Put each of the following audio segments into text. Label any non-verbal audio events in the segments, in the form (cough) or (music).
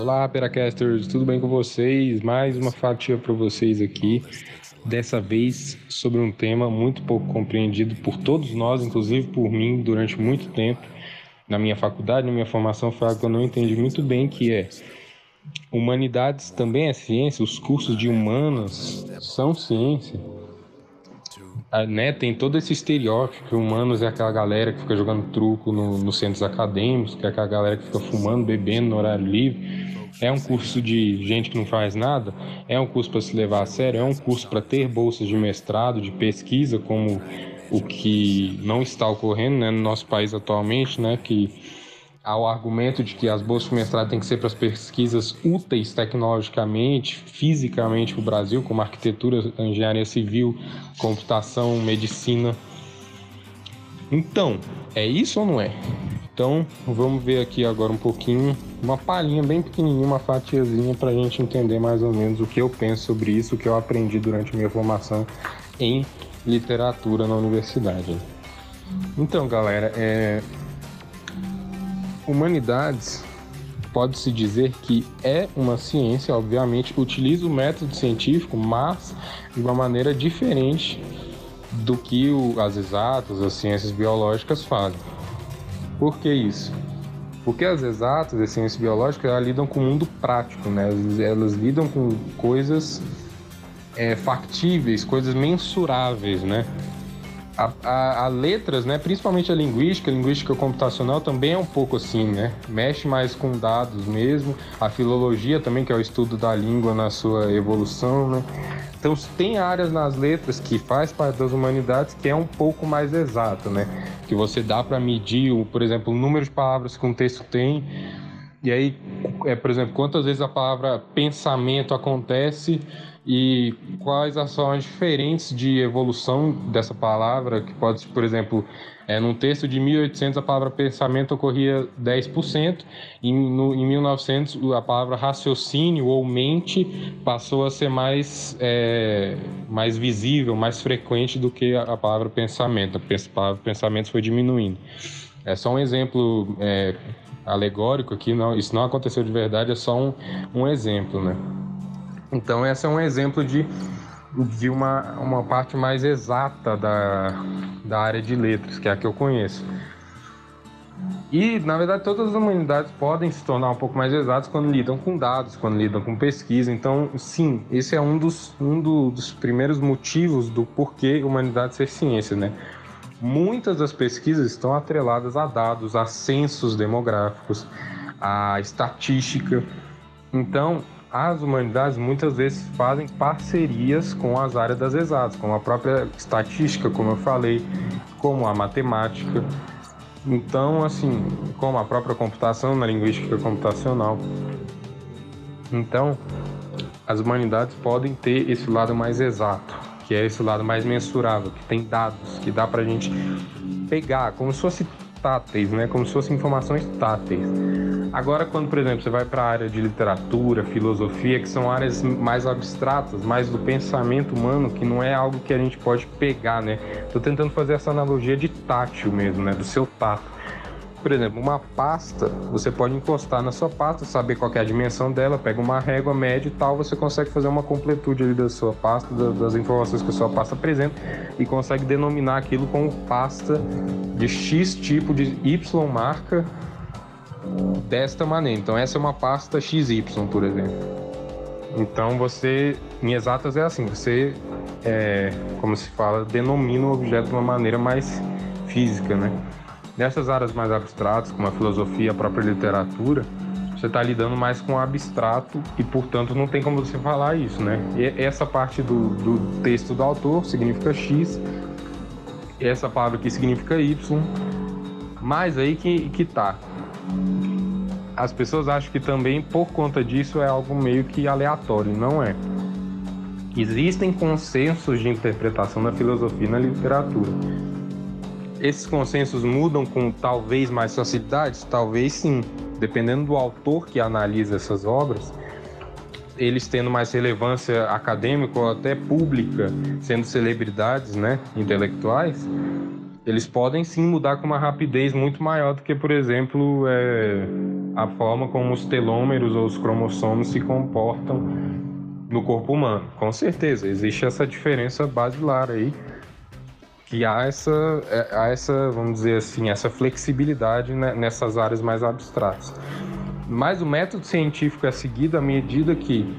Olá, Peracasters, tudo bem com vocês? Mais uma fatia para vocês aqui. Dessa vez sobre um tema muito pouco compreendido por todos nós, inclusive por mim, durante muito tempo. Na minha faculdade, na minha formação, foi algo que eu não entendi muito bem, que é humanidades também é ciência, os cursos de humanas são ciência. Né, tem todo esse estereótipo que humanos é aquela galera que fica jogando truco no, nos centros acadêmicos, que é aquela galera que fica fumando, bebendo no horário livre. É um curso de gente que não faz nada? É um curso para se levar a sério? É um curso para ter bolsas de mestrado, de pesquisa, como o que não está ocorrendo né, no nosso país atualmente, né, que ao argumento de que as bolsas de mestrado têm que ser para as pesquisas úteis tecnologicamente, fisicamente para o Brasil, como arquitetura, engenharia civil, computação, medicina. Então, é isso ou não é? Então, vamos ver aqui agora um pouquinho, uma palhinha bem pequenininha, uma fatiazinha para a gente entender mais ou menos o que eu penso sobre isso, o que eu aprendi durante minha formação em literatura na universidade. Então, galera, é, humanidades pode-se dizer que é uma ciência, obviamente, utiliza o método científico, mas de uma maneira diferente do que o, as exatas, as ciências biológicas fazem. Por que isso? Porque as exatas, as ciências biológicas, elas lidam com o mundo prático, né? Elas, elas lidam com coisas é, factíveis, coisas mensuráveis, né? A, a, a, letras, né, principalmente a linguística, a linguística computacional também é um pouco assim, né? Mexe mais com dados mesmo. A filologia também, que é o estudo da língua na sua evolução, né? Então tem áreas nas letras que faz parte das humanidades que é um pouco mais exato, né? Que você dá para medir, por exemplo, o número de palavras que um texto tem. E aí, é, por exemplo, quantas vezes a palavra pensamento acontece e quais as diferentes de evolução dessa palavra, que pode, por exemplo, é, num texto de 1800 a palavra pensamento ocorria 10%, e no, em 1900 a palavra raciocínio ou mente passou a ser mais, é, mais visível, mais frequente do que a, palavra pensamento. A palavra pensamento foi diminuindo. É só um exemplo é, alegórico aqui, não, isso não aconteceu de verdade, é só um, um exemplo, né? Então, esse é um exemplo de, de uma, uma parte mais exata da, da área de letras, que é a que eu conheço. E, na verdade, todas as humanidades podem se tornar um pouco mais exatas quando lidam com dados, quando lidam com pesquisa. Então, sim, esse é um dos, um do, dos primeiros motivos do porquê humanidade ser ciência, né? Muitas das pesquisas estão atreladas a dados, a censos demográficos, a estatística. Então, as humanidades muitas vezes fazem parcerias com as áreas das exatas, como a própria estatística, como eu falei, como a matemática. Então, assim, como a própria computação na linguística computacional. Então, as humanidades podem ter esse lado mais exato, que é esse lado mais mensurável, que tem dados, que dá pra gente pegar, como se fosse táteis, né? Como se fossem informações táteis. Agora, quando, por exemplo, você vai para a área de literatura, filosofia, que são áreas mais abstratas, mais do pensamento humano, que não é algo que a gente pode pegar, né? Tô tentando fazer essa analogia de tátil mesmo, né? Do seu tato. Por exemplo, uma pasta, você pode encostar na sua pasta, saber qual é a dimensão dela, pega uma régua média e tal, você consegue fazer uma completude ali da sua pasta, das informações que a sua pasta apresenta e consegue denominar aquilo como pasta de X tipo de Y marca desta maneira. Então essa é uma pasta XY, por exemplo. Então você, em exatas é assim, você, é, como se fala, denomina o objeto de uma maneira mais física, né? Nessas áreas mais abstratas, como a filosofia, a própria literatura, você está lidando mais com o abstrato e, portanto, não tem como você falar isso, né? E essa parte do, do texto do autor significa X, essa palavra aqui significa Y, mas aí que, que tá. As pessoas acham que também, por conta disso, é algo meio que aleatório. Não é. Existem consensos de interpretação na filosofia na literatura esses consensos mudam com talvez mais facilidade? Talvez sim. Dependendo do autor que analisa essas obras, eles tendo mais relevância acadêmica ou até pública, sendo celebridades né, intelectuais, eles podem sim mudar com uma rapidez muito maior do que, por exemplo, é, a forma como os telômeros ou os cromossomos se comportam no corpo humano. Com certeza, existe essa diferença basilar aí, que há essa, é, há essa vamos dizer assim, essa flexibilidade nessas áreas mais abstratas. Mas o método científico é seguido à medida que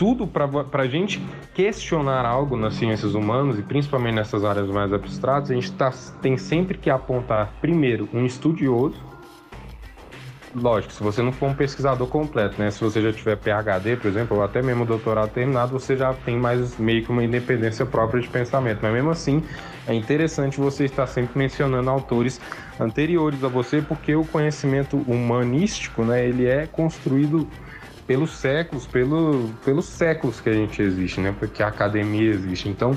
tudo para a gente questionar algo nas ciências humanas e principalmente nessas áreas mais abstratas, a gente tá, tem sempre que apontar primeiro um estudioso. Lógico, se você não for um pesquisador completo, né? Se você já tiver PhD, por exemplo, ou até mesmo doutorado terminado, você já tem mais meio que uma independência própria de pensamento. Mas mesmo assim, é interessante você estar sempre mencionando autores anteriores a você, porque o conhecimento humanístico, né, ele é construído pelos séculos, pelo, pelos séculos que a gente existe, né? Porque a academia existe. Então,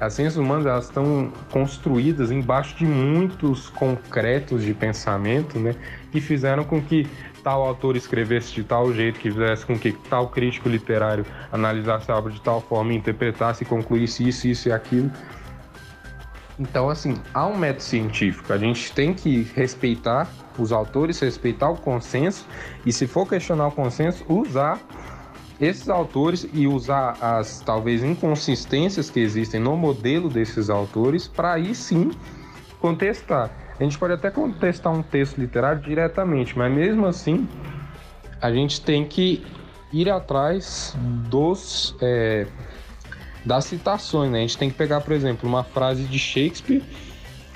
as ciências humanas elas estão construídas embaixo de muitos concretos de pensamento, né? Que fizeram com que tal autor escrevesse de tal jeito, que fizesse com que tal crítico literário analisasse a obra de tal forma, interpretasse concluísse isso, isso e aquilo. Então, assim, há um método científico. A gente tem que respeitar os autores, respeitar o consenso e, se for questionar o consenso, usar esses autores e usar as talvez inconsistências que existem no modelo desses autores para aí sim contestar. A gente pode até contestar um texto literário diretamente, mas mesmo assim a gente tem que ir atrás dos é, das citações. Né? A gente tem que pegar, por exemplo, uma frase de Shakespeare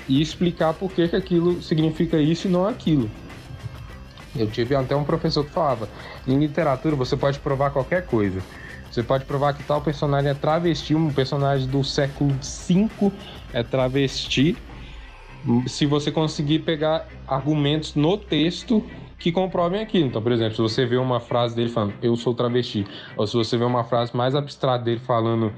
e explicar por que, que aquilo significa isso e não aquilo. Eu tive até um professor que falava: em literatura você pode provar qualquer coisa. Você pode provar que tal personagem é travesti, um personagem do século V é travesti, se você conseguir pegar argumentos no texto que comprovem aquilo. Então, por exemplo, se você vê uma frase dele falando eu sou travesti, ou se você vê uma frase mais abstrata dele falando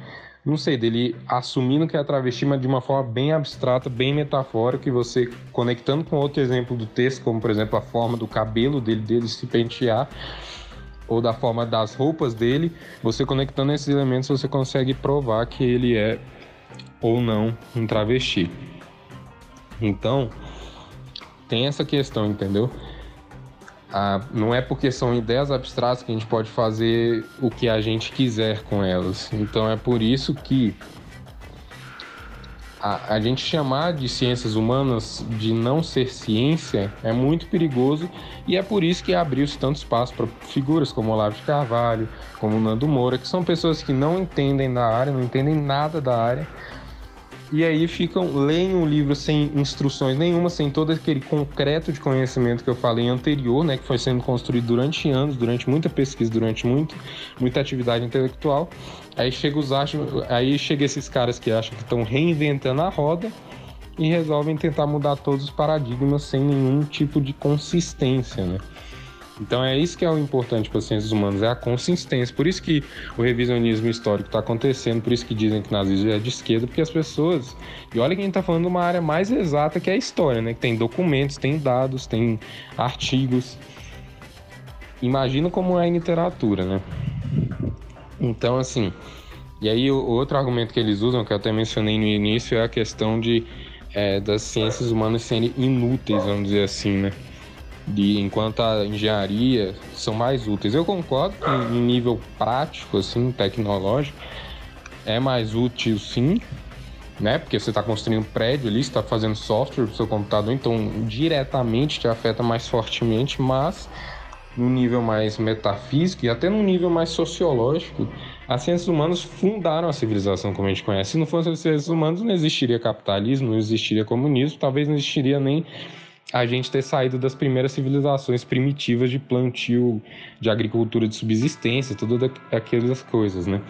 não sei, dele assumindo que é travesti, mas de uma forma bem abstrata, bem metafórica, e você conectando com outro exemplo do texto, como por exemplo a forma do cabelo dele, dele se pentear, ou da forma das roupas dele, você conectando esses elementos, você consegue provar que ele é ou não um travesti. Então, tem essa questão, entendeu? Não é porque são ideias abstratas que a gente pode fazer o que a gente quiser com elas. Então é por isso que a, a gente chamar de ciências humanas de não ser ciência é muito perigoso e é por isso que abriu-se tanto espaço para figuras como Olavo de Carvalho, como Nando Moura, que são pessoas que não entendem da área, não entendem nada da área, e aí ficam, leem um livro sem instruções nenhuma, sem todo aquele concreto de conhecimento que eu falei anterior, né, que foi sendo construído durante anos, durante muita pesquisa, durante muito, muita atividade intelectual. Aí chega os aí chega esses caras que acham que estão reinventando a roda e resolvem tentar mudar todos os paradigmas sem nenhum tipo de consistência, né? Então é isso que é o importante para as ciências humanas, é a consistência. Por isso que o revisionismo histórico está acontecendo, por isso que dizem que nazismo é de esquerda, porque as pessoas. E olha que a gente está falando de uma área mais exata que é a história, né? Que tem documentos, tem dados, tem artigos. Imagina como é a literatura, né? Então, assim. E aí, o outro argumento que eles usam, que eu até mencionei no início, é a questão de é, das ciências humanas serem inúteis, vamos dizer assim, né? De enquanto a engenharia são mais úteis. Eu concordo que em nível prático, assim, tecnológico, é mais útil sim, né? Porque você está construindo um prédio ali, está fazendo software para seu computador, então diretamente te afeta mais fortemente, mas no nível mais metafísico e até no nível mais sociológico, as ciências humanas fundaram a civilização como a gente conhece. Se não fossem as ciências humanas, não existiria capitalismo, não existiria comunismo, talvez não existiria nem a gente ter saído das primeiras civilizações primitivas de plantio, de agricultura de subsistência, todas aquelas coisas, né?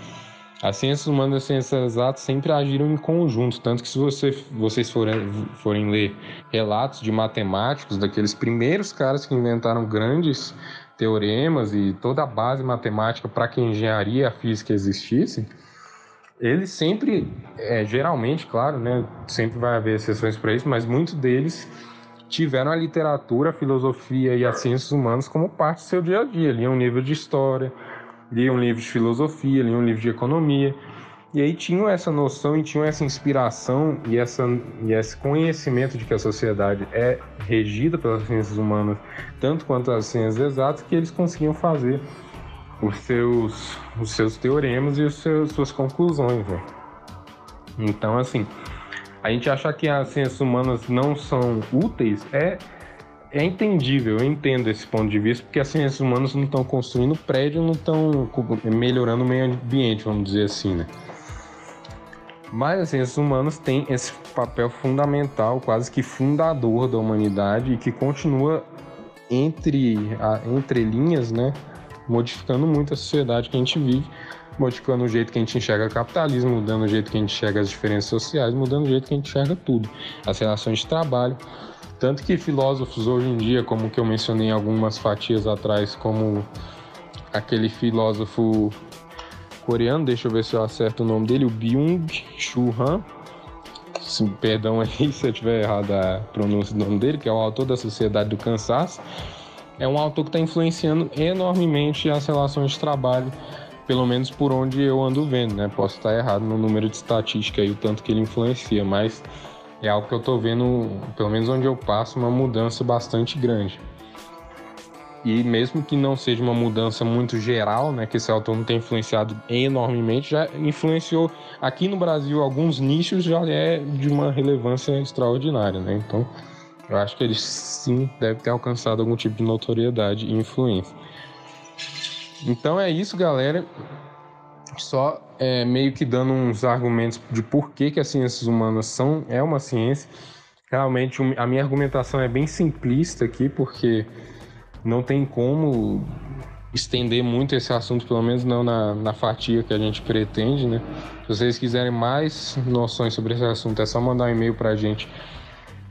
As ciências humanas e as ciências exatas sempre agiram em conjunto, tanto que se você, vocês forem, forem ler relatos de matemáticos, daqueles primeiros caras que inventaram grandes teoremas e toda a base matemática para que a engenharia e a física existissem, eles sempre, é, geralmente, claro, né, sempre vai haver exceções para isso, mas muitos deles tiveram a literatura, a filosofia e as ciências humanas como parte do seu dia a dia. Liam um livro de história, liam um livro de filosofia, liam um livro de economia. E aí tinham essa noção e tinham essa inspiração e, essa, e esse conhecimento de que a sociedade é regida pelas ciências humanas, tanto quanto as ciências exatas, que eles conseguiam fazer os seus, os seus teoremas e as suas conclusões. Né? Então, assim, a gente achar que as ciências humanas não são úteis é, é entendível, eu entendo esse ponto de vista, porque as ciências humanas não estão construindo prédio, não estão melhorando o meio ambiente, vamos dizer assim, né? Mas as ciências humanas têm esse papel fundamental, quase que fundador da humanidade e que continua entre, a, entre linhas, né? Modificando muito a sociedade que a gente vive modificando o jeito que a gente enxerga o capitalismo, mudando o jeito que a gente enxerga as diferenças sociais, mudando o jeito que a gente enxerga tudo, as relações de trabalho. Tanto que filósofos hoje em dia, como que eu mencionei algumas fatias atrás, como aquele filósofo coreano, deixa eu ver se eu acerto o nome dele, o Byung-Chul Han, perdão aí (laughs) se eu tiver errado a pronúncia do nome dele, que é o autor da Sociedade do Cansaço, é um autor que está influenciando enormemente as relações de trabalho pelo menos por onde eu ando vendo, né? Posso estar errado no número de estatística e o tanto que ele influencia, mas é algo que eu tô vendo, pelo menos onde eu passo, uma mudança bastante grande. E mesmo que não seja uma mudança muito geral, né, que esse autor não tenha influenciado enormemente, já influenciou aqui no Brasil alguns nichos, já é de uma relevância extraordinária, né? Então, eu acho que ele sim deve ter alcançado algum tipo de notoriedade e influência. Então é isso, galera. Só é, meio que dando uns argumentos de por que, que as ciências humanas são é uma ciência. Realmente a minha argumentação é bem simplista aqui, porque não tem como estender muito esse assunto, pelo menos não na, na fatia que a gente pretende, né? Se vocês quiserem mais noções sobre esse assunto, é só mandar um e-mail para a gente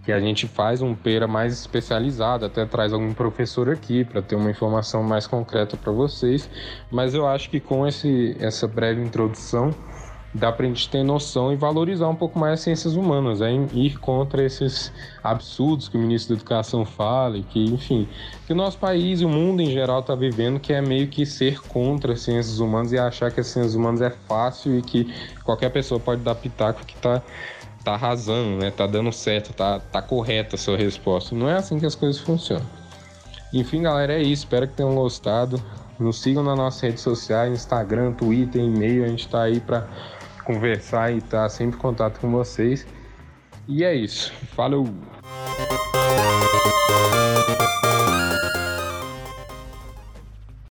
que a gente faz um pera mais especializado, até traz algum professor aqui para ter uma informação mais concreta para vocês. Mas eu acho que com esse, essa breve introdução dá para a gente ter noção e valorizar um pouco mais as ciências humanas, é ir contra esses absurdos que o ministro da Educação fala e que, enfim, que o nosso país e o mundo em geral está vivendo, que é meio que ser contra as ciências humanas e achar que as ciências humanas é fácil e que qualquer pessoa pode dar pitaco que está tá arrasando, né? Tá dando certo, tá, tá correta a sua resposta. Não é assim que as coisas funcionam. Enfim, galera, é isso. Espero que tenham gostado. Nos sigam nas nossas redes sociais, Instagram, Twitter, e-mail. A gente tá aí para conversar e tá sempre em contato com vocês. E é isso. Falou!